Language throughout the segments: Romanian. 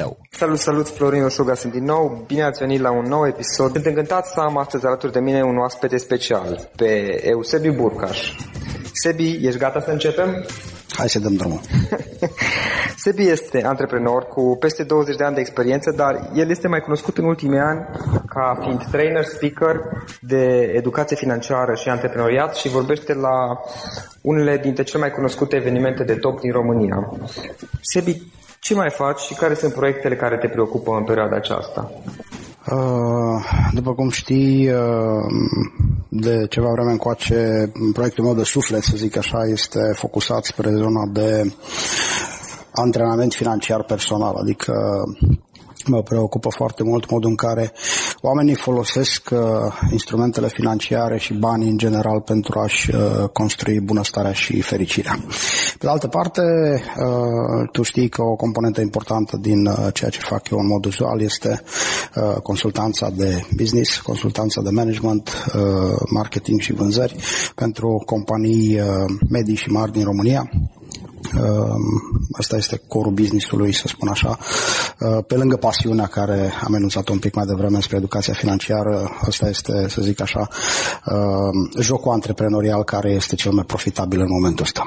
tău. Salut, salut, Florin Oșuga sunt din nou. Bine ați venit la un nou episod. Sunt încântat să am astăzi alături de mine un oaspete special, pe Eusebiu Burcaș. Sebi, ești gata să începem? Hai să dăm drumul. Sebi este antreprenor cu peste 20 de ani de experiență, dar el este mai cunoscut în ultimii ani ca fiind trainer, speaker de educație financiară și antreprenoriat și vorbește la unele dintre cele mai cunoscute evenimente de top din România. Sebi, ce mai faci și care sunt proiectele care te preocupă în perioada aceasta? Uh, după cum știi, uh, de ceva vreme încoace, proiectul meu de suflet, să zic așa, este focusat spre zona de antrenament financiar personal, adică mă preocupă foarte mult modul în care oamenii folosesc uh, instrumentele financiare și banii în general pentru a-și uh, construi bunăstarea și fericirea. Pe de altă parte, uh, tu știi că o componentă importantă din uh, ceea ce fac eu în mod uzual este uh, consultanța de business, consultanța de management, uh, marketing și vânzări pentru companii uh, medii și mari din România Ehm, asta este corul business-ului, să spun așa. Ehm, pe lângă pasiunea care am enunțat un pic mai devreme spre educația financiară, asta este, să zic așa, ehm, jocul antreprenorial care este cel mai profitabil în momentul ăsta.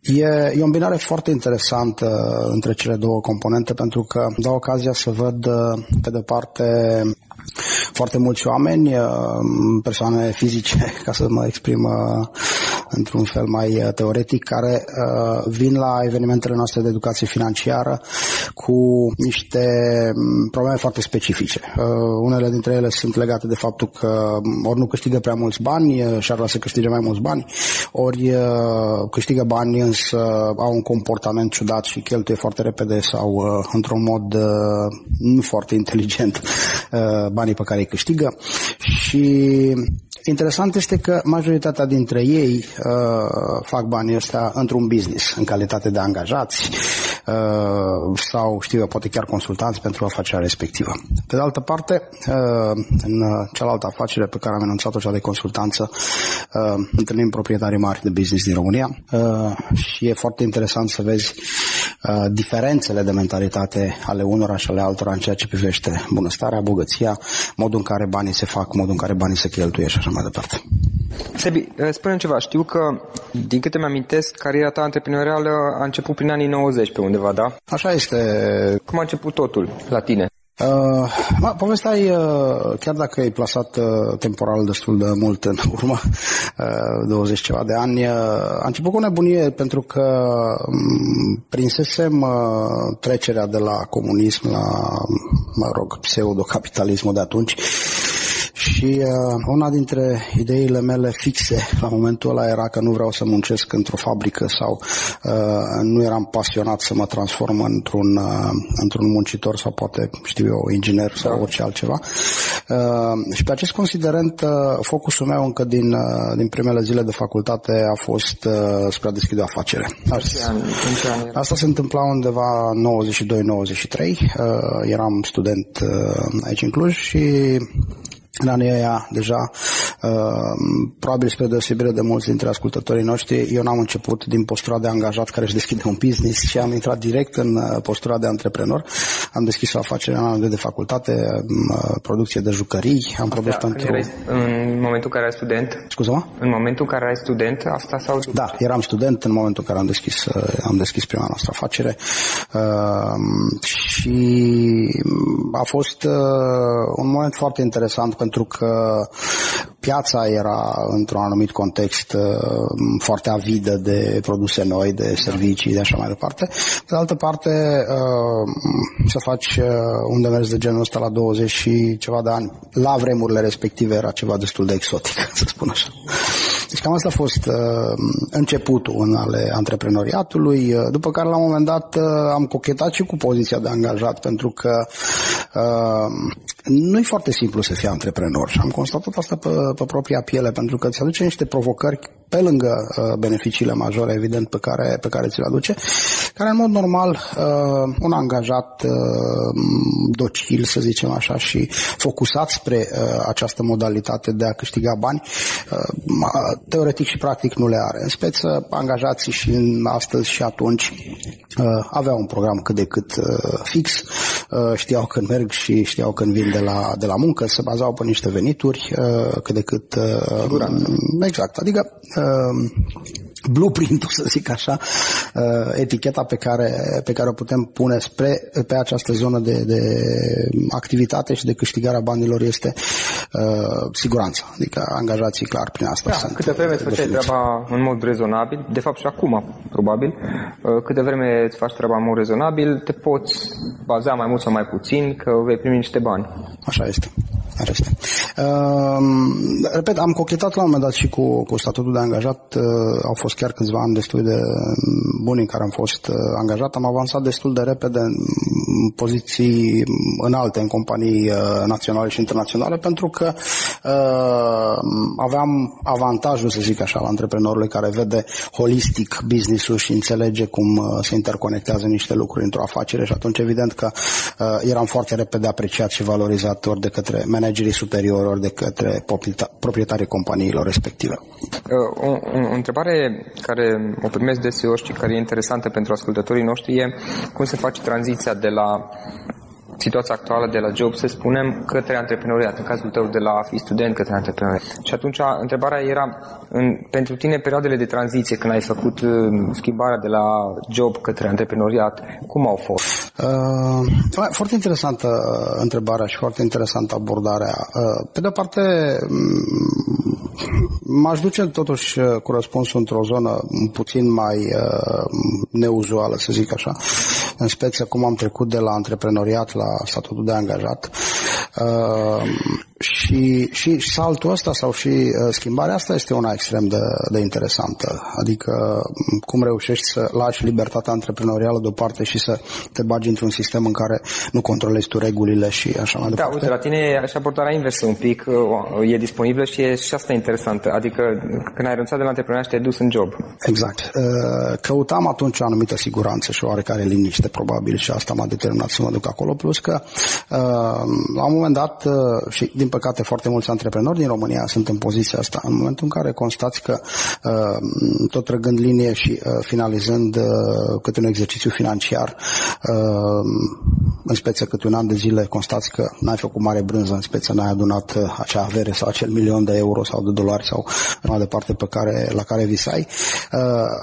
E, e o îmbinare foarte interesantă între cele două componente pentru că dau ocazia să văd, pe de parte, foarte mulți oameni, persoane fizice, ca să mă exprim într-un fel mai uh, teoretic, care uh, vin la evenimentele noastre de educație financiară cu niște mm, probleme foarte specifice. Uh, unele dintre ele sunt legate de faptul că mm, ori nu câștigă prea mulți bani uh, și ar vrea să câștige mai mulți bani, ori uh, câștigă bani însă au un comportament ciudat și cheltuie foarte repede sau uh, într-un mod uh, nu foarte inteligent uh, banii pe care îi câștigă și Interesant este că majoritatea dintre ei uh, fac banii ăștia într-un business, în calitate de angajați uh, sau, știu eu, poate chiar consultanți pentru afacerea respectivă. Pe de altă parte, uh, în cealaltă afacere pe care am anunțat-o, cea de consultanță, uh, întâlnim proprietarii mari de business din România uh, și e foarte interesant să vezi uh, diferențele de mentalitate ale unora și ale altora în ceea ce privește bunăstarea, bogăția, modul în care banii se fac, modul în care banii se cheltuie și așa mai departe. Sebi, uh, spune ceva. Știu că, din câte mi-amintesc, cariera ta antreprenorială a început prin anii 90 pe undeva, da? Așa este. Cum a început totul la tine? Uh, povestea e, uh, chiar dacă e plasat uh, temporal destul de mult în urmă, uh, 20 ceva de ani, uh, a început cu nebunie pentru că um, prinsesem uh, trecerea de la comunism la, mă rog, pseudo-capitalismul de atunci și uh, una dintre ideile mele fixe la momentul ăla era că nu vreau să muncesc într-o fabrică sau uh, nu eram pasionat să mă transform într-un, uh, într-un muncitor sau poate, știu eu, inginer sau da. orice altceva. Uh, și pe acest considerent, uh, focusul meu încă din, uh, din primele zile de facultate a fost uh, spre a deschide o afacere. Asta, asta se întâmpla undeva 92-93, uh, eram student uh, aici în Cluj și în anii aia deja, uh, probabil spre deosebire de mulți dintre ascultătorii noștri, eu n-am început din postura de angajat care își deschide un business și am intrat direct în uh, postura de antreprenor. Am deschis o afacere în anul de facultate, uh, producție de jucării, am produs pentru... În momentul în care erai student? Scuză-mă? În momentul în care erai student, asta sau... Da, eram student în momentul în care am deschis, am deschis prima noastră afacere și a fost un moment foarte interesant pentru că piața era într-un anumit context uh, foarte avidă de produse noi, de servicii, de așa mai departe. Pe de altă parte, uh, să faci uh, un demers de genul ăsta la 20 și ceva de ani, la vremurile respective era ceva destul de exotic, să spun așa. Deci cam asta a fost uh, începutul în ale antreprenoriatului, uh, după care la un moment dat uh, am cochetat și cu poziția de angajat, pentru că uh, nu e foarte simplu să fii antreprenor. Și am constatat asta pe, pe propria piele, pentru că îți aduce niște provocări pe lângă uh, beneficiile majore, evident, pe care, pe care ți le aduce, care în mod normal uh, un angajat uh, docil, să zicem așa, și focusat spre uh, această modalitate de a câștiga bani, uh, teoretic și practic nu le are. În speță, angajații și în astăzi și atunci uh, aveau un program cât de cât uh, fix, uh, știau când merg și știau când vin de la, de la muncă, se bazau pe niște venituri uh, cât de cât... Uh, exact, adică uh, blueprint-ul, să zic așa, uh, eticheta pe care, pe care o putem pune spre, pe această zonă de, de activitate și de câștigarea banilor este uh, siguranța. Adică angajații clar prin asta da, sunt câte vreme îți făceai treaba în mod rezonabil, de fapt și acum, probabil, uh, câte vreme îți faci treaba în mod rezonabil, te poți baza mai mult sau mai puțin că vei primi niște bani. Așa este. Așa este. Uh, repet, am cochetat la un moment dat și cu, cu statutul de angajat. Uh, au fost chiar câțiva ani destul de buni în care am fost uh, angajat. Am avansat destul de repede în poziții înalte în companii uh, naționale și internaționale pentru că uh, aveam avantajul, să zic așa, la antreprenorului care vede holistic business-ul și înțelege cum uh, se interconectează niște lucruri într-o afacere și atunci evident că uh, eram foarte repede apreciat și valorizat ori de către managerii superiori, ori de către proprietarii companiilor respective. Uh, o, o, o întrebare care o primesc deseori și care e interesantă pentru ascultătorii noștri e cum se face tranziția de la situația actuală de la job, să spunem, către antreprenoriat, în cazul tău de la a fi student către antreprenoriat. Și atunci întrebarea era, în, pentru tine, perioadele de tranziție, când ai făcut uh, schimbarea de la job către antreprenoriat, cum au fost? Uh, foarte interesantă uh, întrebarea și foarte interesantă abordarea. Uh, pe de-o parte, M-aș duce totuși uh, cu răspunsul într-o zonă puțin mai uh, neuzuală, să zic așa, în speță cum am trecut de la antreprenoriat la statutul de angajat. Și, și saltul ăsta sau și uh, schimbarea asta este una extrem de, de interesantă. Adică cum reușești să lași libertatea antreprenorială deoparte și să te bagi într-un sistem în care nu controlezi tu regulile și așa mai da, departe. Da, uite, la tine e și abordarea inversă un pic, uh, e disponibilă și e și asta interesantă. Adică când ai renunțat de la antreprenoriat te-ai dus în job. Exact. Uh, căutam atunci o anumită siguranță și oarecare liniște, probabil, și asta m-a determinat să mă duc acolo, plus că la un moment dat și din păcate, foarte mulți antreprenori din România sunt în poziția asta. În momentul în care constați că uh, tot trăgând linie și uh, finalizând uh, câte un exercițiu financiar, în speță câte un an de zile, constați că n-ai făcut mare brânză, în speță n-ai adunat acea avere sau acel milion de euro sau de dolari sau mai departe pe care, la care visai.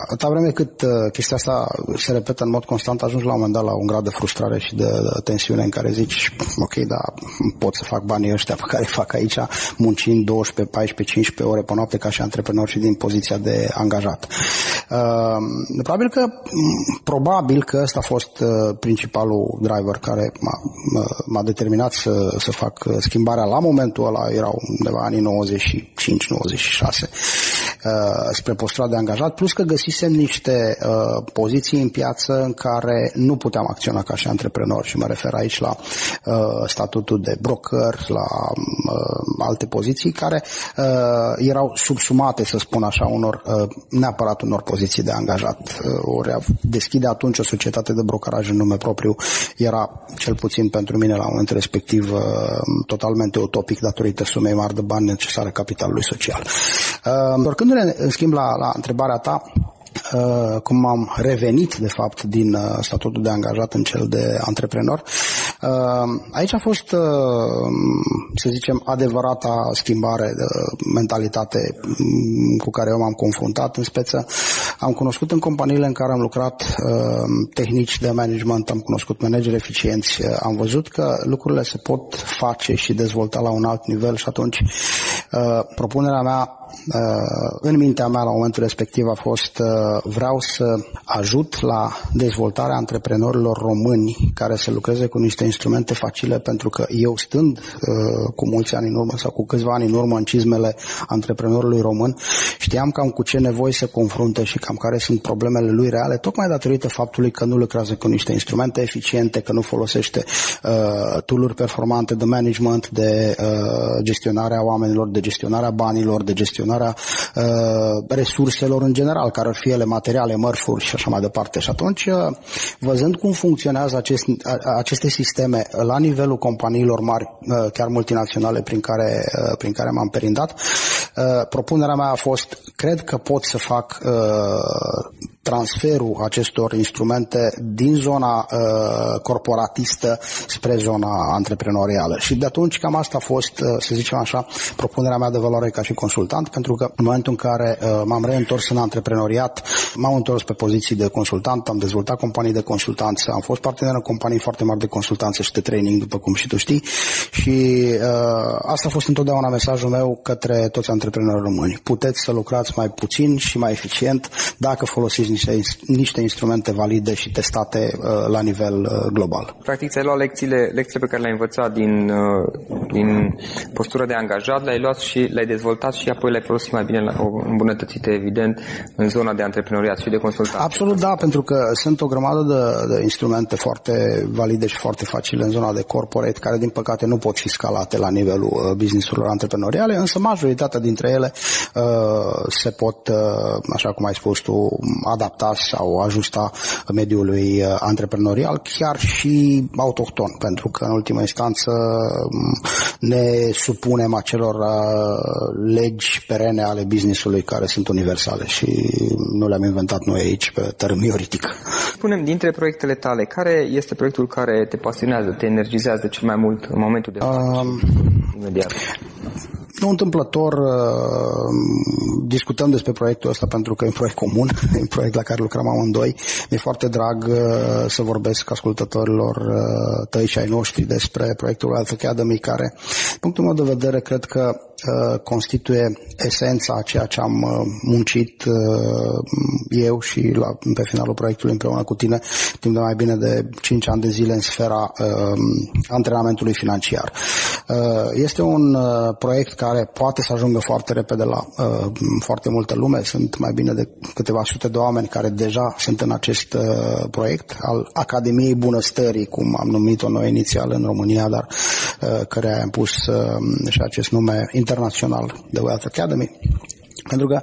Atâta vreme cât chestia asta se repetă în mod constant, ajungi la un moment dat la un grad de frustrare și de, de tensiune în care zici, ok, da, pot să fac banii ăștia pe care fac aici, muncind 12, 14, 15 ore pe noapte ca și antreprenor și din poziția de angajat. Uh, probabil că probabil că ăsta a fost uh, principalul driver care m-a, m-a determinat să, să fac schimbarea la momentul ăla, erau undeva anii 95-96 uh, spre postura de angajat, plus că găsisem niște uh, poziții în piață în care nu puteam acționa ca și antreprenor și mă refer aici la uh, statutul de broker, la uh, alte poziții care uh, erau subsumate, să spun așa, unor, uh, neapărat unor poziții de angajat. Uh, ori deschide atunci o societate de brokeraj în nume propriu era, cel puțin pentru mine la momentul respectiv, uh, totalmente utopic datorită sumei mari de bani necesare capitalului social. Uh, oricându-ne, în schimb, la, la întrebarea ta, Uh, cum am revenit, de fapt, din uh, statutul de angajat în cel de antreprenor. Uh, aici a fost, să zicem, adevărata schimbare de mentalitate mm, cu care eu m-am confruntat. În speță, am cunoscut în companiile în care am lucrat tehnici de management, am cunoscut manageri eficienți, am văzut că lucrurile se pot face și dezvolta la un alt nivel și atunci propunerea mea Uh, în mintea mea la momentul respectiv a fost uh, vreau să ajut la dezvoltarea antreprenorilor români care să lucreze cu niște instrumente facile pentru că eu stând uh, cu mulți ani în urmă sau cu câțiva ani în urmă în cizmele antreprenorului român știam cam cu ce nevoi se confruntă și cam care sunt problemele lui reale tocmai datorită faptului că nu lucrează cu niște instrumente eficiente, că nu folosește uh, tool performante de management, de uh, gestionarea oamenilor, de gestionarea banilor, de gestionarea gestionarea uh, resurselor în general, care ar fi ele materiale, mărfuri și așa mai departe. Și atunci, uh, văzând cum funcționează acest, aceste sisteme la nivelul companiilor mari, uh, chiar multinaționale prin care, uh, prin care m-am perindat, uh, propunerea mea a fost, cred că pot să fac uh, transferul acestor instrumente din zona uh, corporatistă spre zona antreprenorială. Și de atunci cam asta a fost, uh, să zicem așa, propunerea mea de valoare ca și consultant, pentru că în momentul în care uh, m-am reîntors în antreprenoriat, m-am întors pe poziții de consultant, am dezvoltat companii de consultanță, am fost partener în companii foarte mari de consultanță și de training, după cum și tu știi, și uh, asta a fost întotdeauna mesajul meu către toți antreprenorii români. Puteți să lucrați mai puțin și mai eficient dacă folosiți niște, niște instrumente valide și testate uh, la nivel uh, global. Practic, ți-ai luat lecțiile, lecțiile pe care le-ai învățat din, uh, din postura de angajat, le-ai luat și le-ai dezvoltat și apoi le-ai folosit mai bine, la, o îmbunătățite, evident, în zona de antreprenoriat și de consultanță. Absolut, da, pentru că sunt o grămadă de, de instrumente foarte valide și foarte facile în zona de corporate, care, din păcate, nu pot fi scalate la nivelul uh, businessurilor antreprenoriale, însă majoritatea dintre ele uh, se pot, uh, așa cum ai spus tu, adapta sau ajusta mediului uh, antreprenorial, chiar și autohton, pentru că în ultima instanță mm, ne supunem acelor uh, legi perene ale businessului care sunt universale și nu le-am inventat noi aici pe tărâm ioritic. Spunem, dintre proiectele tale, care este proiectul care te pasionează, te energizează cel mai mult în momentul de față? Um, imediat. Nu întâmplător uh, discutăm despre proiectul ăsta pentru că e un proiect comun, e un proiect la care lucrăm amândoi. Mi-e foarte drag uh, să vorbesc ascultătorilor uh, tăi și ai noștri despre proiectul Wealth Academy, care, punctul meu de vedere, cred că uh, constituie esența a ceea ce am uh, muncit uh, eu și la, pe finalul proiectului împreună cu tine timp de mai bine de 5 ani de zile în sfera uh, antrenamentului financiar. Uh, este un uh, proiect care poate să ajungă foarte repede la uh, foarte multă lume. Sunt mai bine de câteva sute de oameni care deja sunt în acest uh, proiect al Academiei Bunăstării, cum am numit-o noi inițial în România, dar uh, care am pus uh, și acest nume internațional de Wealth Academy. Pentru că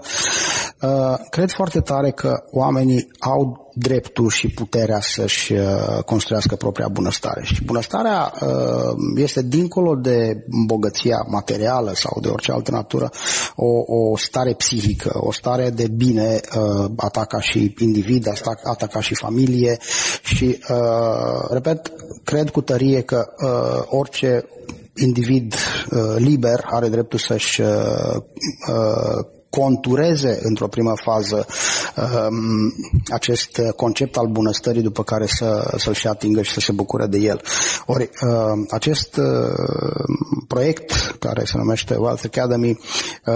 uh, cred foarte tare că oamenii au dreptul și puterea să-și uh, construiască propria bunăstare. Și bunăstarea uh, este dincolo de bogăția materială sau de orice altă natură, o, o stare psihică, o stare de bine uh, a ta ca și individ, a ta ca și familie și, uh, repet, cred cu tărie că uh, orice individ uh, liber are dreptul să-și uh, uh, contureze într-o primă fază um, acest concept al bunăstării după care să, să-l și atingă și să se bucure de el. Ori uh, acest uh, proiect care se numește Wealth Academy uh,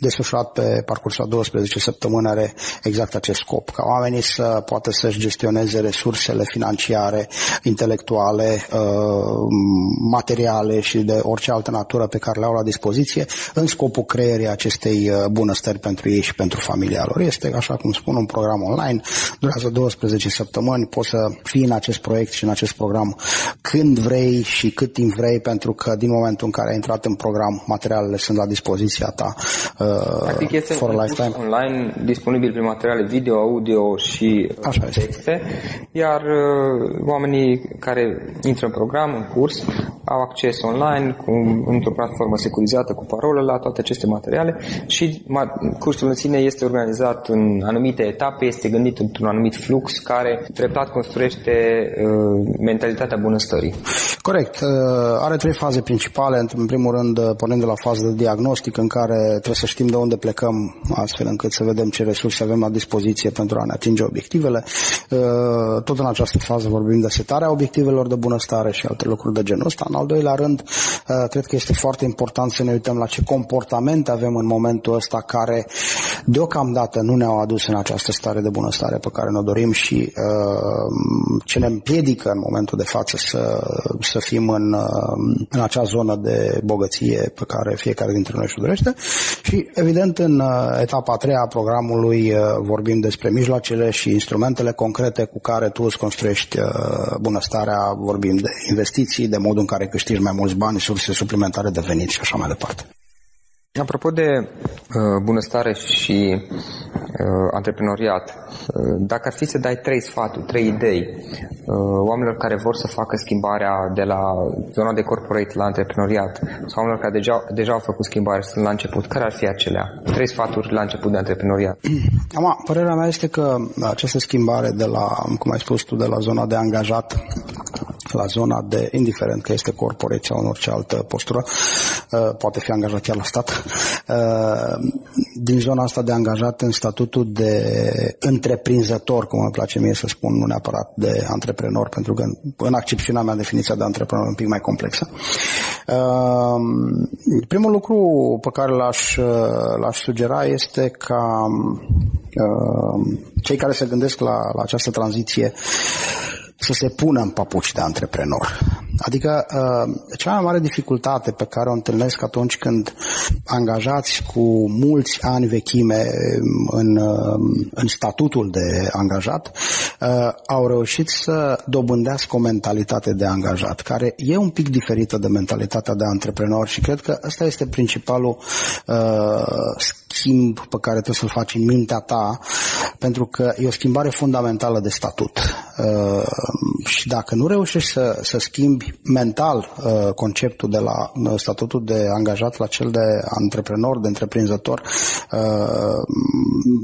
desfășurat pe parcursul a 12 săptămâni are exact acest scop, ca oamenii să poată să-și gestioneze resursele financiare, intelectuale, uh, materiale și de orice altă natură pe care le au la dispoziție în scopul creierii acestei uh, bunăstări pentru ei și pentru familia lor. Este, așa cum spun, un program online, durează 12 săptămâni, poți să fii în acest proiect și în acest program când vrei și cât timp vrei, pentru că din momentul în care ai intrat în program, materialele sunt la dispoziția ta uh, Practic este for un lifetime. online disponibil prin materiale video, audio și uh, Așa texte, este. iar uh, oamenii care intră în program, în curs, au acces online cu, într-o platformă securizată cu parolă la toate aceste materiale și cursul în sine este organizat în anumite etape, este gândit într-un anumit flux care treptat construiește uh, mentalitatea bunăstării. Corect. Uh, are trei faze principale. În primul rând, uh, pornind de la faza de diagnostic în care trebuie să știm de unde plecăm, astfel încât să vedem ce resurse avem la dispoziție pentru a ne atinge obiectivele. Uh, tot în această fază vorbim de setarea obiectivelor de bunăstare și alte lucruri de genul ăsta. În al doilea rând, cred că este foarte important să ne uităm la ce comportamente avem în momentul ăsta care deocamdată nu ne-au adus în această stare de bunăstare pe care ne dorim și ce ne împiedică în momentul de față să, să fim în, în acea zonă de bogăție pe care fiecare dintre noi și-o dorește. Și evident în uh, etapa a treia a programului uh, vorbim despre mijloacele și instrumentele concrete cu care tu îți construiești uh, bunăstarea, vorbim de investiții, de modul în care câștigi mai mulți bani, surse suplimentare de venit și așa mai departe. Apropo de uh, bunăstare și uh, antreprenoriat, uh, dacă ar fi să dai trei sfaturi, trei idei uh, oamenilor care vor să facă schimbarea de la zona de corporate la antreprenoriat sau oamenilor care deja, deja au făcut schimbare sunt la început, care ar fi acelea? Trei sfaturi la început de antreprenoriat. Ama, părerea mea este că această schimbare de la, cum ai spus tu, de la zona de angajat la zona de, indiferent că este corporate sau în orice altă postură, uh, poate fi angajat chiar la stat, uh, din zona asta de angajat în statutul de întreprinzător, cum îmi place mie să spun, nu neapărat de antreprenor, pentru că în accepțiunea mea definiția de antreprenor e un pic mai complexă. Uh, primul lucru pe care l-aș, l-aș sugera este ca cei care se gândesc la, la această tranziție să se pună în papuci de antreprenor. Adică uh, cea mai mare dificultate pe care o întâlnesc atunci când angajați cu mulți ani vechime în, uh, în statutul de angajat uh, au reușit să dobândească o mentalitate de angajat, care e un pic diferită de mentalitatea de antreprenor și cred că ăsta este principalul schimb pe care trebuie să-l faci în mintea ta, pentru că e o schimbare fundamentală de statut. Uh, și dacă nu reușești să, să schimbi mental uh, conceptul de la uh, statutul de angajat la cel de antreprenor, de întreprinzător, uh,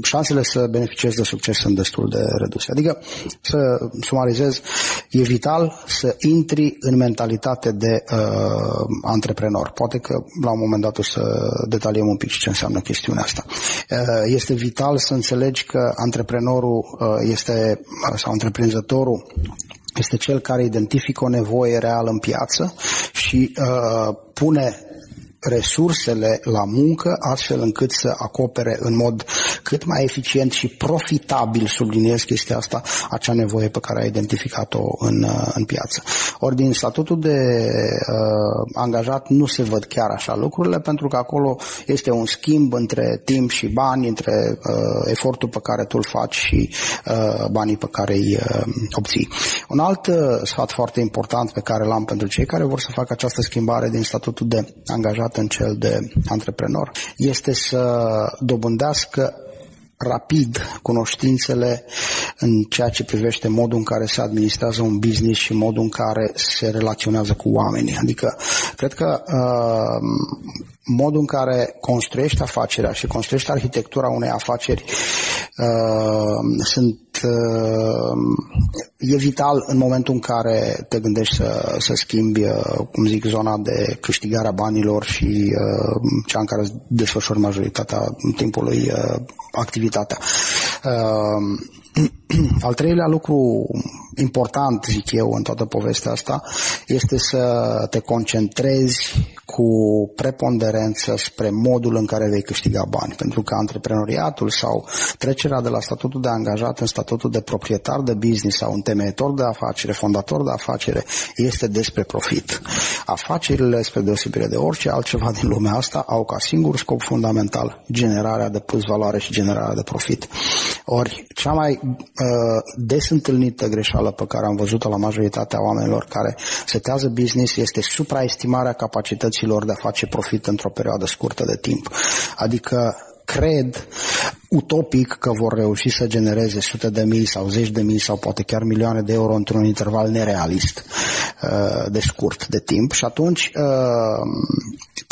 șansele să beneficiezi de succes sunt destul de reduse. Adică, să sumarizez, e vital să intri în mentalitate de uh, antreprenor. Poate că la un moment dat o să detaliem un pic ce înseamnă chestiunea asta. Uh, este vital să înțelegi că antreprenorul uh, este, sau întreprinzătorul este cel care identifică o nevoie reală în piață și uh, pune resursele la muncă astfel încât să acopere în mod cât mai eficient și profitabil, subliniez chestia asta, acea nevoie pe care a identificat-o în, uh, în piață. Ori din statutul de uh, angajat nu se văd chiar așa lucrurile pentru că acolo este un schimb între timp și bani, între uh, efortul pe care tu îl faci și uh, banii pe care îi uh, obții. Un alt uh, sfat foarte important pe care l-am pentru cei care vor să facă această schimbare din statutul de angajat în cel de antreprenor este să dobândească rapid cunoștințele în ceea ce privește modul în care se administrează un business și modul în care se relaționează cu oamenii. Adică, cred că uh, modul în care construiești afacerea și construiești arhitectura unei afaceri uh, sunt uh, e vital în momentul în care te gândești să, să schimbi, uh, cum zic, zona de câștigare a banilor și uh, cea în care desfășori majoritatea timpului uh, activitatea. Uh, al treilea lucru important, zic eu, în toată povestea asta, este să te concentrezi cu preponderență spre modul în care vei câștiga bani. Pentru că antreprenoriatul sau trecerea de la statutul de angajat în statutul de proprietar de business sau întemeitor de afacere, fondator de afacere, este despre profit. Afacerile, spre deosebire de orice altceva din lumea asta, au ca singur scop fundamental generarea de plus valoare și generarea de profit. Ori, cea mai uh, des întâlnită greșeală pe care am văzut-o la majoritatea oamenilor care setează business este supraestimarea capacităților de a face profit într-o perioadă scurtă de timp. Adică cred utopic că vor reuși să genereze sute de mii sau zeci de mii sau poate chiar milioane de euro într-un interval nerealist uh, de scurt de timp și atunci uh,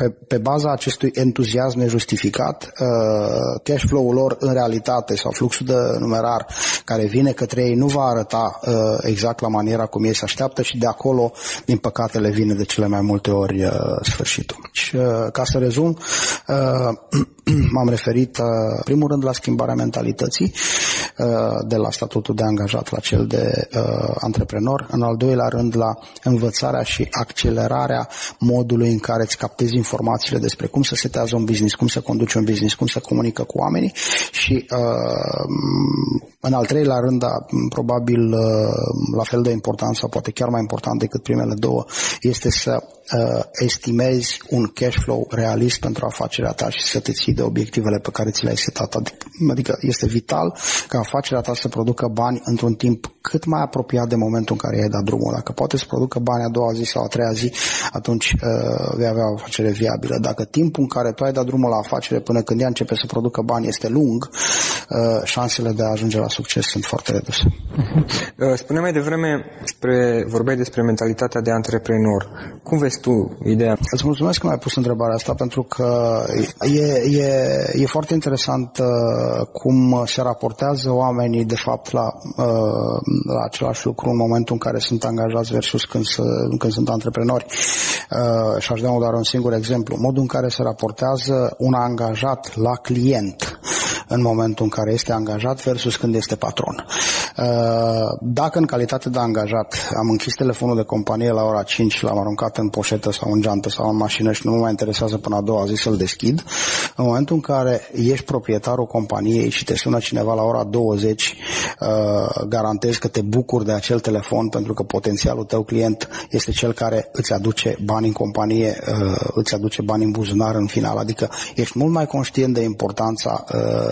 pe, pe baza acestui entuziasm nejustificat uh, cash flow-ul lor în realitate sau fluxul de numerar care vine către ei nu va arăta exact la maniera cum ei se așteaptă și de acolo din păcate le vine de cele mai multe ori sfârșitul. Și, ca să rezum, m-am referit primul rând la la schimbarea mentalității uh, de la statutul de angajat la cel de uh, antreprenor, în al doilea rând la învățarea și accelerarea modului în care îți captezi informațiile despre cum să setează un business, cum să conduce un business, cum să comunică cu oamenii și uh, în al treilea rând, da, probabil la fel de important sau poate chiar mai important decât primele două, este să estimezi un cash flow realist pentru afacerea ta și să te ții de obiectivele pe care ți le-ai setat. Adică este vital ca afacerea ta să producă bani într-un timp cât mai apropiat de momentul în care ai dat drumul. Dacă poate să producă bani a doua zi sau a treia zi, atunci uh, vei avea o afacere viabilă. Dacă timpul în care tu ai dat drumul la afacere până când ea începe să producă bani este lung, uh, șansele de a ajunge la succes sunt foarte reduse. Uh-huh. Spune mai devreme, spre, vorbeai despre mentalitatea de antreprenor. Cum vezi tu ideea? Îți mulțumesc că mi-ai pus întrebarea asta pentru că e, e, e foarte interesant uh, cum se raportează oamenii de fapt la uh, la același lucru în momentul în care sunt angajați versus când, să, când sunt antreprenori. Uh, și aș da doar un singur exemplu. Modul în care se raportează un angajat la client în momentul în care este angajat versus când este patron. Uh, dacă în calitate de angajat am închis telefonul de companie la ora 5 și l-am aruncat în poșetă sau în geantă sau în mașină și nu mă mai interesează până a doua zi să-l deschid, în momentul în care ești proprietarul companiei și te sună cineva la ora 20, uh, garantez că te bucuri de acel telefon pentru că potențialul tău client este cel care îți aduce bani în companie, uh, îți aduce bani în buzunar în final. Adică ești mult mai conștient de importanța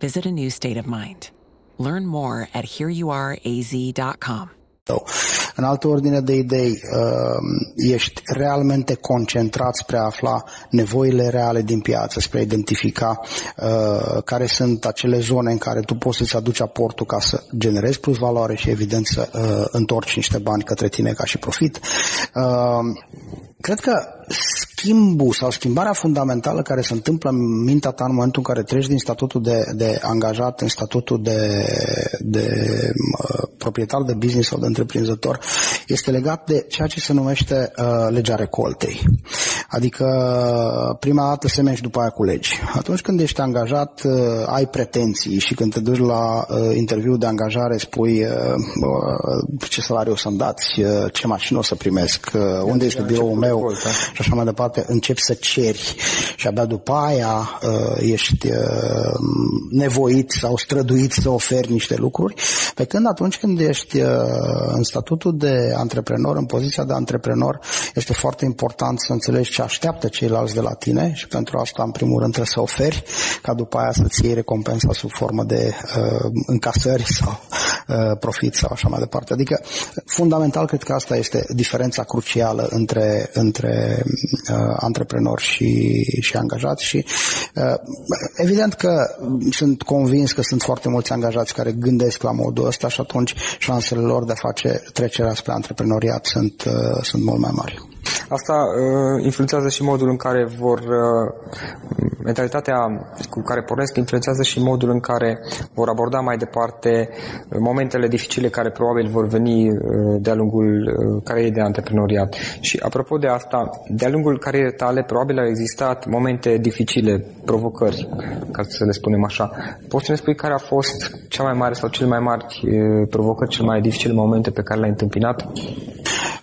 Visit a new state of mind. Learn more at hereyouareaz.com. În altă ordine de idei, um, ești realmente concentrat spre a afla nevoile reale din piață, spre a identifica uh, care sunt acele zone în care tu poți să-ți aduci aportul ca să generezi plus valoare și evident să uh, întorci niște bani către tine ca și profit. Uh, cred că schimbul sau schimbarea fundamentală care se întâmplă în mintea ta în momentul în care treci din statutul de, de angajat în statutul de, de uh, proprietar de business sau de întreprinzător este legat de ceea ce se numește uh, legea recoltei. Adică prima dată semești după aia cu legi. Atunci când ești angajat, uh, ai pretenții și când te duci la uh, interviu de angajare spui uh, uh, ce salariu o să-mi dați, uh, ce mașină o să primesc, uh, unde este biroul meu și așa mai departe, începi să ceri. Și abia după aia uh, ești uh, nevoit sau străduit să oferi niște lucruri, pe când atunci când ești uh, în statutul de antreprenor, în poziția de antreprenor, este foarte important să înțelegi ce așteaptă ceilalți de la tine și pentru asta, în primul rând, trebuie să oferi ca după aia să-ți iei recompensa sub formă de uh, încasări sau uh, profit sau așa mai departe. Adică, fundamental, cred că asta este diferența crucială între, între uh, antreprenori și, și angajați și uh, evident că sunt convins că sunt foarte mulți angajați care gândesc la modul ăsta și atunci șansele lor de a face trecerea spre antreprenoriat sunt, uh, sunt mult mai mari. Asta uh, influențează și modul în care vor, uh, mentalitatea cu care pornesc influențează și modul în care vor aborda mai departe uh, momentele dificile care probabil vor veni uh, de-a lungul uh, carierei de antreprenoriat. Și apropo de asta, de-a lungul carierei tale probabil au existat momente dificile, provocări, ca să le spunem așa. Poți să ne spui care a fost cea mai mare sau cele mai mari uh, provocări, cele mai dificile momente pe care le-ai întâmpinat?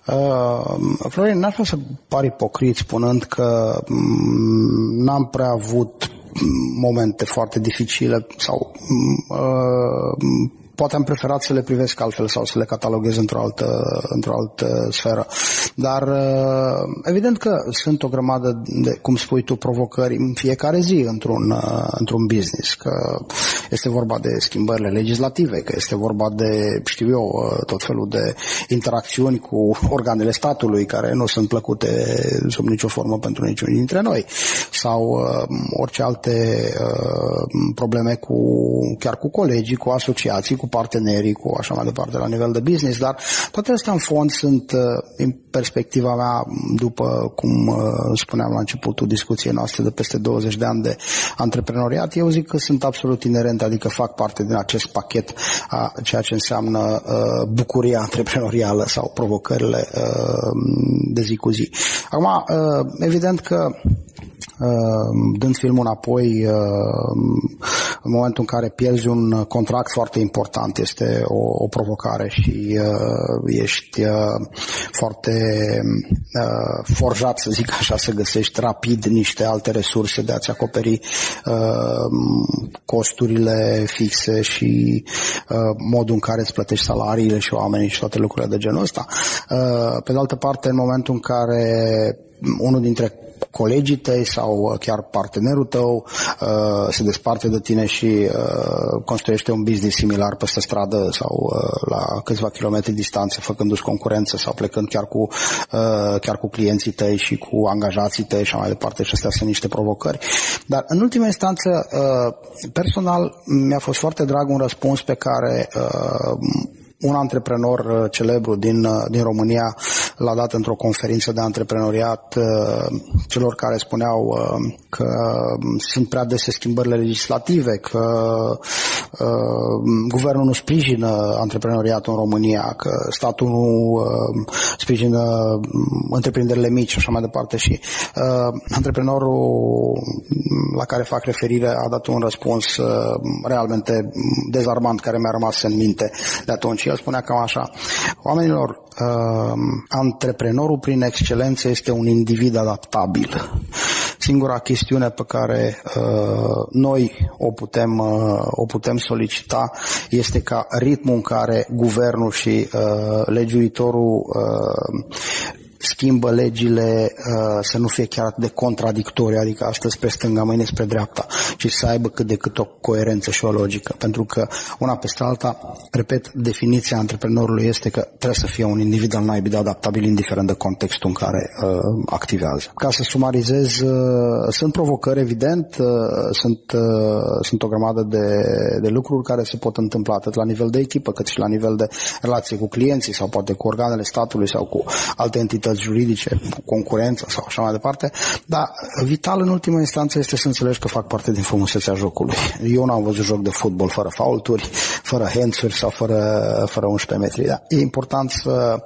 Uh, Florin, n-aș vrea să par ipocrit spunând că mm, n-am prea avut momente foarte dificile sau uh, poate am preferat să le privesc altfel sau să le cataloghez într-o altă, într-o altă sferă. Dar uh, evident că sunt o grămadă de, cum spui tu, provocări în fiecare zi într-un, uh, într-un business, că este vorba de schimbările legislative, că este vorba de, știu eu, uh, tot felul de interacțiuni cu organele statului care nu sunt plăcute sub nicio formă pentru niciunul dintre noi sau orice alte probleme cu, chiar cu colegii, cu asociații, cu cu partenerii, cu așa mai departe la nivel de business, dar toate astea în fond sunt, uh, din perspectiva mea, după cum uh, spuneam la începutul discuției noastre de peste 20 de ani de antreprenoriat, eu zic că sunt absolut inerente, adică fac parte din acest pachet a ceea ce înseamnă uh, bucuria antreprenorială sau provocările de zi cu zi. Acum, evident că Ehm, dând filmul înapoi ehm, în momentul în care pierzi un contract foarte important este o, o provocare și uh, ești uh, foarte uh, forjat, să zic așa, să găsești rapid niște alte resurse de a-ți acoperi uh, costurile fixe și uh, modul în care îți plătești salariile și oamenii și toate lucrurile de genul ăsta. Uh, pe de altă parte, în momentul în care unul dintre colegii tăi sau uh, chiar partenerul tău uh, se desparte de tine și uh, construiește un business similar peste stradă sau la câțiva kilometri distanță, făcându-și concurență sau plecând chiar cu, chiar cu clienții tăi și cu angajații tăi și mai departe și astea sunt niște provocări. Dar în ultima instanță, personal, mi-a fost foarte drag un răspuns pe care un antreprenor uh, celebru din, uh, din România l-a dat într-o conferință de antreprenoriat uh, celor care spuneau că sunt prea dese schimbările legislative, că guvernul nu sprijină antreprenoriatul în România, că statul nu sprijină întreprinderile mici și așa mai departe. Și antreprenorul la care fac referire a dat un răspuns realmente dezarmant care mi-a rămas în minte de atunci. Și el spunea cam așa, oamenilor, uh, antreprenorul prin excelență este un individ adaptabil. Singura chestiune pe care uh, noi o putem, uh, o putem solicita este ca ritmul în care guvernul și uh, legiuitorul uh, schimbă legile uh, să nu fie chiar de contradictorii, adică astăzi spre stânga, mâine spre dreapta, ci să aibă cât de cât o coerență și o logică. Pentru că una peste alta, repet, definiția antreprenorului este că trebuie să fie un individ al naibii de adaptabil indiferent de contextul în care uh, activează. Ca să sumarizez, uh, sunt provocări, evident, uh, sunt, uh, sunt o grămadă de, de lucruri care se pot întâmpla atât la nivel de echipă, cât și la nivel de relație cu clienții sau poate cu organele statului sau cu alte entități dificultăți juridice, concurență sau așa mai departe, dar vital în ultima instanță este să înțelegi că fac parte din frumusețea jocului. Eu n-am văzut joc de fotbal fără faulturi, fără hands sau fără, fără 11 metri. Da? E important să,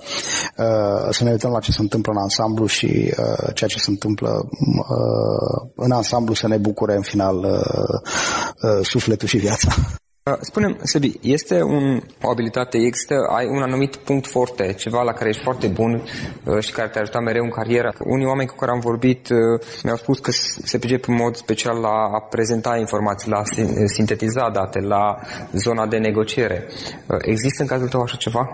uh, să ne uităm la ce se întâmplă în ansamblu și uh, ceea ce se întâmplă uh, în ansamblu să ne bucure în final sufletul și viața. Spunem, Sebi, este un, o abilitate, există, ai un anumit punct forte, ceva la care ești foarte bun uh, și care te-a ajutat mereu în carieră. Unii oameni cu care am vorbit uh, mi-au spus că se pricep în mod special la a prezenta informații, la a sintetiza date, la zona de negociere. Uh, există în cazul tău așa ceva?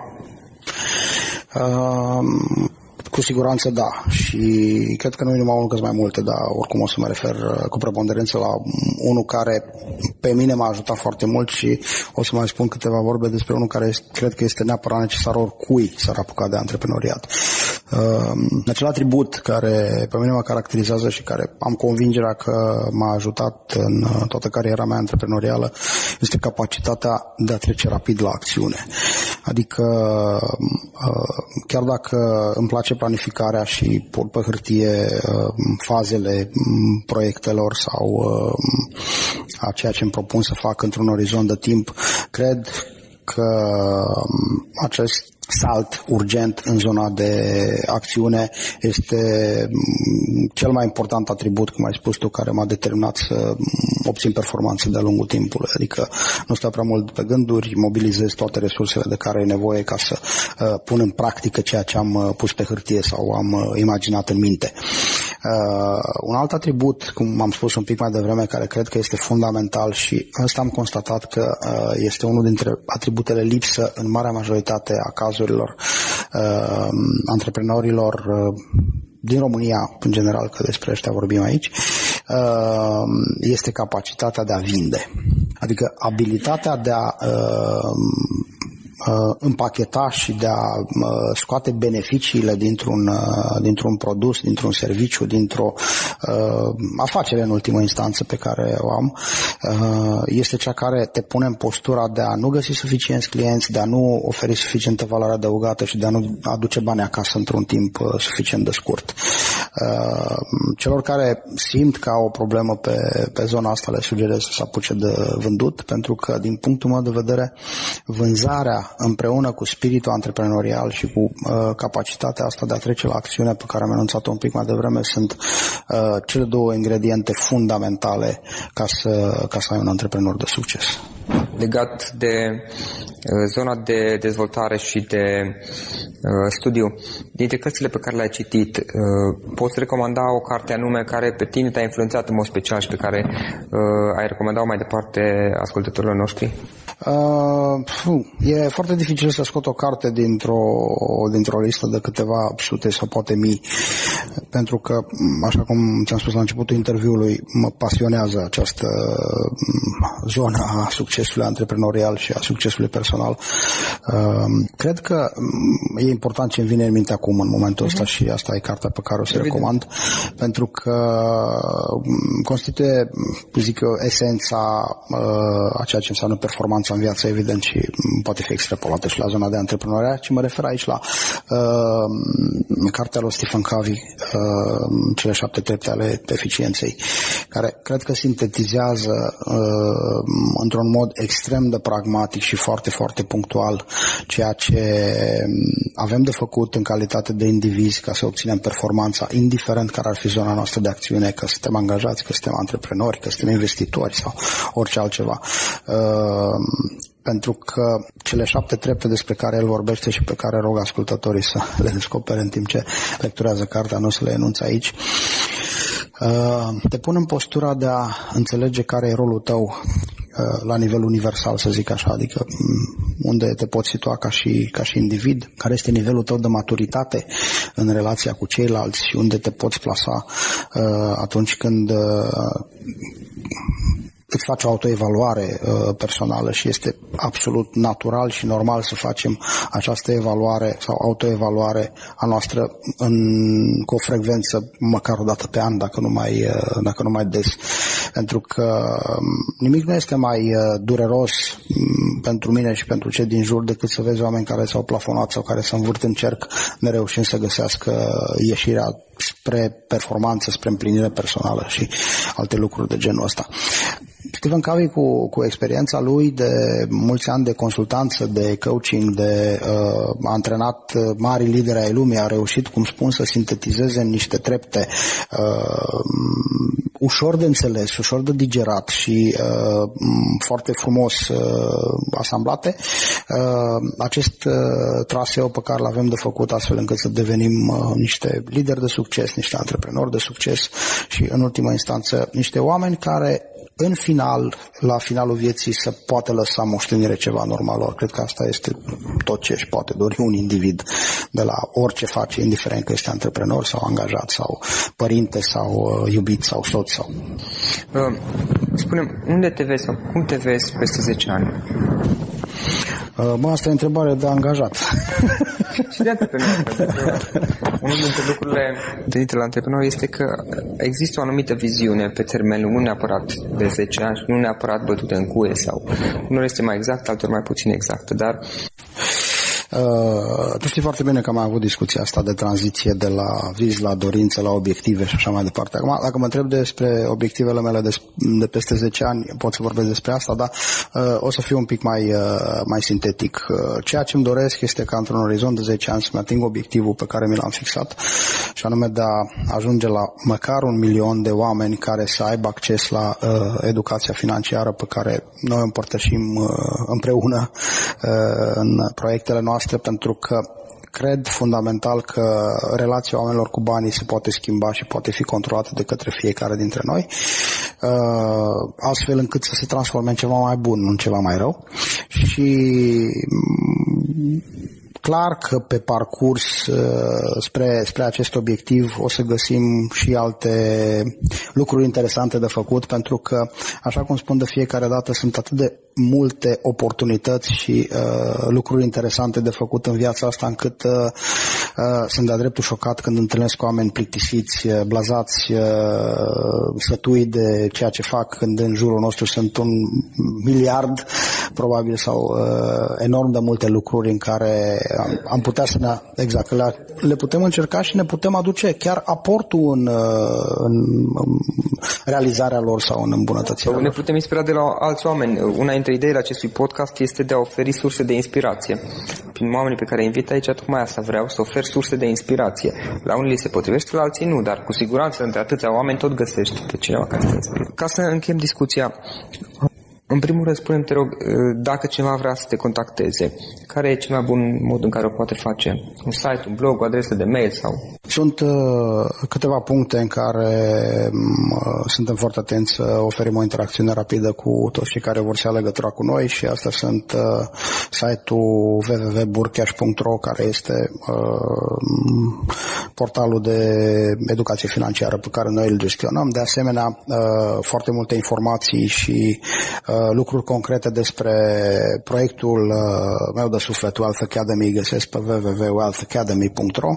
Um cu siguranță da. Și cred că nu e numai unul, că mai multe, dar oricum o să mă refer uh, cu preponderență la unul care pe mine m-a ajutat foarte mult și o să mai spun câteva vorbe despre unul care cred că este neapărat necesar oricui s-ar apuca de antreprenoriat. Uh, acel atribut care pe mine mă caracterizează și care am convingerea că m-a ajutat în uh, toată cariera mea antreprenorială este capacitatea de a trece rapid la acțiune. Adică chiar dacă îmi place planificarea și pun pe hârtie uh, fazele mm, proiectelor sau uh, a ceea ce îmi propun să fac într-un orizont de timp, cred că um, acest salt urgent în zona de acțiune este mm, cel mai important atribut, cum ai spus tu, care m-a determinat să mm, obțin performanțe de-a lungul timpului. Adică nu stau prea mult pe gânduri, mobilizez toate resursele de care e nevoie ca să uh, pun în practică ceea ce am uh, pus pe hârtie sau am uh, imaginat în minte. Uh, un alt atribut, cum am spus un pic mai devreme, care cred că este fundamental și ăsta am constatat că uh, este unul dintre atributele lipsă în marea majoritate a cazurilor uh, antreprenorilor uh, din România, în general, că despre ăștia vorbim aici, uh, este capacitatea de a vinde. Adică abilitatea de a uh, uh, împacheta și de a uh, scoate beneficiile dintr-un, uh, dintr-un produs, dintr-un serviciu, dintr-o uh, afacere în ultimă instanță pe care o am, uh, este cea care te pune în postura de a nu găsi suficienți clienți, de a nu oferi suficientă valoare adăugată și de a nu aduce bani acasă într-un timp uh, suficient de scurt. Uh, celor care simt că au o problemă pe, pe zona asta le sugerez să se apuce de vândut, pentru că din punctul meu de vedere vânzarea împreună cu spiritul antreprenorial și cu uh, capacitatea asta de a trece la acțiune pe care am anunțat-o un pic mai devreme sunt uh, cele două ingrediente fundamentale ca să, ca să ai un antreprenor de succes. Legat de uh, zona de dezvoltare și de uh, studiu, dintre cărțile pe care le-ai citit, uh, poți recomanda o carte anume care pe tine te-a influențat în mod special și pe care uh, ai recomandat mai departe ascultătorilor noștri? Uh, e foarte dificil să scot o carte dintr-o, dintr-o listă de câteva sute sau poate mii, pentru că, așa cum ți-am spus la începutul interviului, mă pasionează această mm, zonă a succesului antreprenorial și a succesului personal. Uh, cred că mm, e important ce îmi vine în minte acum, în momentul ăsta, uh-huh. și asta e cartea pe care o să recomand, pentru că mm, constituie, zic eu, esența uh, a ceea ce înseamnă performanță performanța în viață, evident, și poate fi extrapolată și la zona de antreprenoriat, ci mă refer aici la uh, cartea lui Stephen Covey, uh, Cele șapte trepte ale eficienței, care cred că sintetizează uh, într-un mod extrem de pragmatic și foarte, foarte punctual ceea ce avem de făcut în calitate de indivizi ca să obținem performanța, indiferent care ar fi zona noastră de acțiune, că suntem angajați, că suntem antreprenori, că suntem investitori sau orice altceva. Uh, pentru că cele șapte trepte despre care el vorbește și pe care rog ascultătorii să le descopere în timp ce lecturează cartea, nu să le enunț aici, uh, te pun în postura de a înțelege care e rolul tău uh, la nivel universal, să zic așa, adică mm, unde te poți situa ca și, ca și individ, care este nivelul tău de maturitate în relația cu ceilalți și unde te poți plasa uh, atunci când îți faci o autoevaluare uh, personală și este absolut natural și normal să facem această evaluare sau autoevaluare a noastră în, cu o frecvență măcar o dată pe an, dacă nu mai, uh, dacă nu mai des. Pentru că um, nimic nu este mai uh, dureros um, pentru mine și pentru cei din jur decât să vezi oameni care s-au plafonat sau care se învârt în cerc nereușind să găsească ieșirea spre performanță, spre împlinire personală și alte lucruri de genul ăsta. Stephen Covey cu, cu experiența lui de mulți ani de consultanță, de coaching, de uh, antrenat mari lideri ai lumii, a reușit, cum spun, să sintetizeze în niște trepte uh, ușor de înțeles, ușor de digerat și uh, foarte frumos uh, asamblate, uh, acest uh, traseu pe care l avem de făcut astfel încât să devenim uh, niște lideri de succes, niște antreprenori de succes și în ultima instanță niște oameni care în final, la finalul vieții, să poate lăsa moștenire ceva normalor. Cred că asta este tot ce își poate dori un individ de la orice face, indiferent că este antreprenor sau angajat sau părinte sau uh, iubit sau soț. Sau... Uh, spune unde te vezi sau cum te vezi peste 10 ani? Uh, mă, asta e întrebare de angajat. și de antreprenor. Unul dintre lucrurile venite la antreprenor este că există o anumită viziune pe termen lung, nu neapărat de 10 ani, nu neapărat bătută în cuie sau unul este mai exact, altor mai puțin exact, dar Uh, tu știi foarte bine că am avut discuția asta de tranziție de la vis la dorință, la obiective și așa mai departe. Acum, dacă mă întreb despre obiectivele mele de, de peste 10 ani, pot să vorbesc despre asta, dar uh, o să fiu un pic mai, uh, mai sintetic. Uh, ceea ce îmi doresc este ca într-un orizont de 10 ani să-mi ating obiectivul pe care mi l-am fixat și anume de a ajunge la măcar un milion de oameni care să aibă acces la uh, educația financiară pe care noi o împărtășim uh, împreună uh, în proiectele noastre noastre pentru că cred fundamental că relația oamenilor cu banii se poate schimba și poate fi controlată de către fiecare dintre noi, uh, astfel încât să se transforme în ceva mai bun, nu în ceva mai rău. Și mm, clar că pe parcurs uh, spre, spre acest obiectiv o să găsim și alte lucruri interesante de făcut, pentru că, așa cum spun de fiecare dată, sunt atât de multe oportunități și uh, lucruri interesante de făcut în viața asta încât uh, uh, sunt de-a dreptul șocat când întâlnesc oameni plictisiți, uh, blazați, uh, sătui de ceea ce fac când în jurul nostru sunt un miliard probabil sau uh, enorm de multe lucruri în care am, am putea să ne, exact, le, le putem încerca și ne putem aduce chiar aportul în, uh, în, în realizarea lor sau în îmbunătățirea Ne lor. putem inspira de la alți oameni. Una dintre ideile acestui podcast este de a oferi surse de inspirație. Prin oamenii pe care îi invit aici, tocmai asta vreau, să ofer surse de inspirație. La unii se potrivește, la alții nu, dar cu siguranță între atâția oameni tot găsești pe cineva care te inspiră. Ca să încheiem discuția, în primul rând, spune te rog, dacă cineva vrea să te contacteze, care e cel mai bun mod în care o poate face? Un site, un blog, o adresă de mail sau? Sunt uh, câteva puncte în care uh, suntem foarte atenți să oferim o interacțiune rapidă cu toți cei care vor să ia legătura cu noi și astea sunt uh, site-ul www.burcash.ro care este uh, portalul de educație financiară pe care noi îl gestionăm. De asemenea, uh, foarte multe informații și uh, lucruri concrete despre proiectul uh, meu de suflet Wealth Academy găsesc pe www.wealthacademy.ro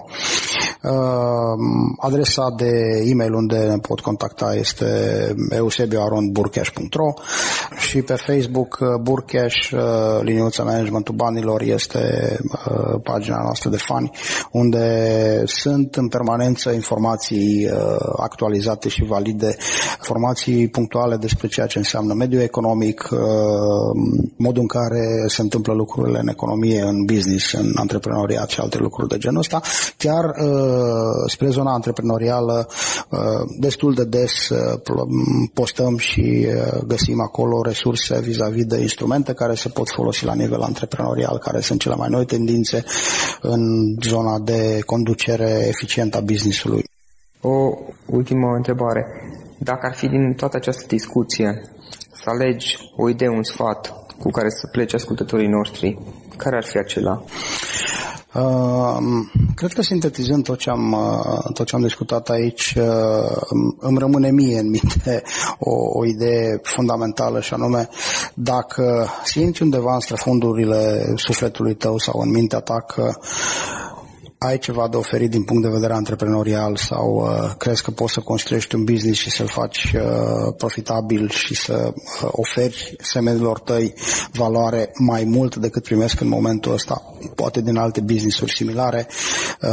Adresa de e-mail unde ne pot contacta este eusebioaronburcash.ro și pe Facebook Burcash, liniuța managementul banilor este pagina noastră de fani unde sunt în permanență informații actualizate și valide, informații punctuale despre ceea ce înseamnă mediul economic, modul în care se întâmplă lucrurile în economie, în business, în antreprenoriat și alte lucruri de genul ăsta. Chiar spre zona antreprenorială destul de des postăm și găsim acolo resurse vis-a-vis de instrumente care se pot folosi la nivel antreprenorial, care sunt cele mai noi tendințe în zona de conducere eficientă a businessului. O ultimă întrebare. Dacă ar fi din toată această discuție să alegi o idee, un sfat cu care să plece ascultătorii noștri, care ar fi acela? Uh, cred că sintetizând tot ce am, uh, tot ce am discutat aici, uh, îmi rămâne mie în minte o, o idee fundamentală și anume dacă simți undeva în străfundurile sufletului tău sau în mintea ta că ai ceva de oferit din punct de vedere antreprenorial sau uh, crezi că poți să construiești un business și să-l faci uh, profitabil și să uh, oferi semenilor tăi valoare mai mult decât primesc în momentul ăsta, poate din alte business-uri similare, uh,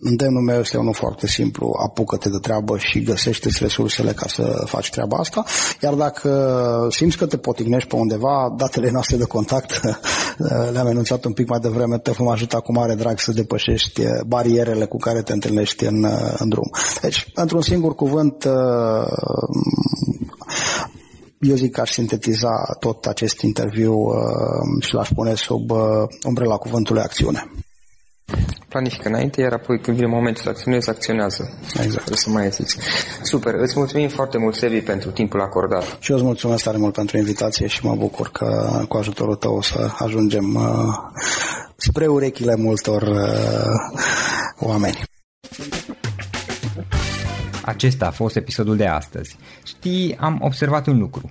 îndemnul meu este unul foarte simplu, apucă-te de treabă și găsește resursele ca să faci treaba asta, iar dacă simți că te potignești pe undeva, datele noastre de contact le-am enunțat un pic mai devreme, te vom ajuta cu mare drag să depășești eh, barierele cu care te întâlnești în, eh, în drum. Deci, într-un singur cuvânt, eh, eu zic că aș sintetiza tot acest interviu și l-aș pune sub umbrela cuvântului acțiune. Planifică înainte, iar apoi când vine momentul să acționezi, acționează. Exact. Trebuie să mai zici. Super, îți mulțumim foarte mult, Sevi, pentru timpul acordat. Și eu îți mulțumesc tare mult pentru invitație și mă bucur că cu ajutorul tău o să ajungem spre urechile multor uh, oameni. Acesta a fost episodul de astăzi. Știi, am observat un lucru.